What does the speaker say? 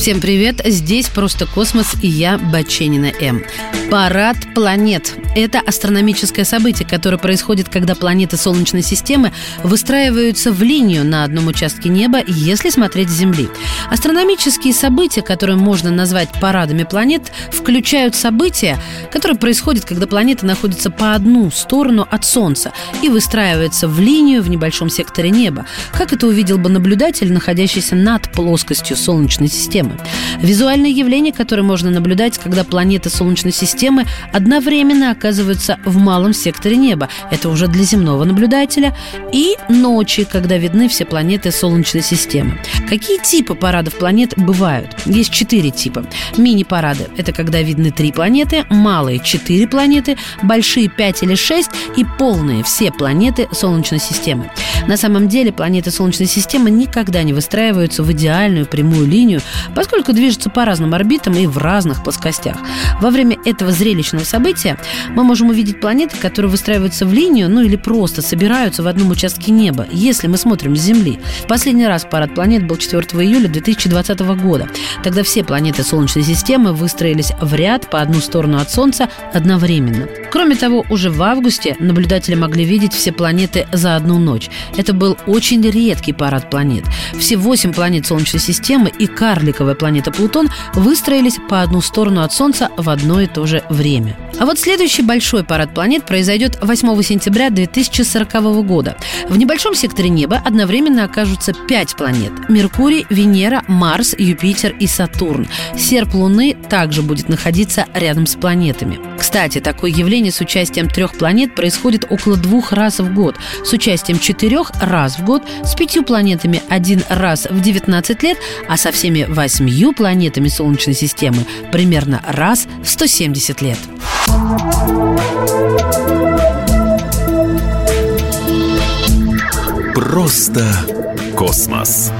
Всем привет, здесь «Просто космос» и я, Баченина М. Парад планет – это астрономическое событие, которое происходит, когда планеты Солнечной системы выстраиваются в линию на одном участке неба, если смотреть с Земли. Астрономические события, которые можно назвать парадами планет, включают события, которые происходят, когда планеты находятся по одну сторону от Солнца и выстраиваются в линию в небольшом секторе неба, как это увидел бы наблюдатель, находящийся над плоскостью Солнечной системы. Визуальное явление, которое можно наблюдать, когда планеты Солнечной системы системы одновременно оказываются в малом секторе неба. Это уже для земного наблюдателя. И ночи, когда видны все планеты Солнечной системы. Какие типы парадов планет бывают? Есть четыре типа. Мини-парады – это когда видны три планеты, малые – четыре планеты, большие – пять или шесть и полные – все планеты Солнечной системы. На самом деле планеты Солнечной системы никогда не выстраиваются в идеальную прямую линию, поскольку движутся по разным орбитам и в разных плоскостях. Во время этого зрелищного события мы можем увидеть планеты, которые выстраиваются в линию, ну или просто собираются в одном участке неба, если мы смотрим с Земли. Последний раз парад планет был 4 июля 2020 года. Тогда все планеты Солнечной системы выстроились в ряд по одну сторону от Солнца одновременно. Кроме того, уже в августе наблюдатели могли видеть все планеты за одну ночь. Это был очень редкий парад планет. Все восемь планет Солнечной системы и карликовая планета Плутон выстроились по одну сторону от Солнца в одно и то же время. А вот следующий большой парад планет произойдет 8 сентября 2040 года. В небольшом секторе неба одновременно окажутся пять планет – Меркурий, Венера, Марс, Юпитер и Сатурн. Серп Луны также будет находиться рядом с планетами. Кстати, такое явление с участием трех планет происходит около двух раз в год, с участием четырех раз в год, с пятью планетами один раз в 19 лет, а со всеми восьмью планетами Солнечной системы примерно раз в 170 лет. Просто космос.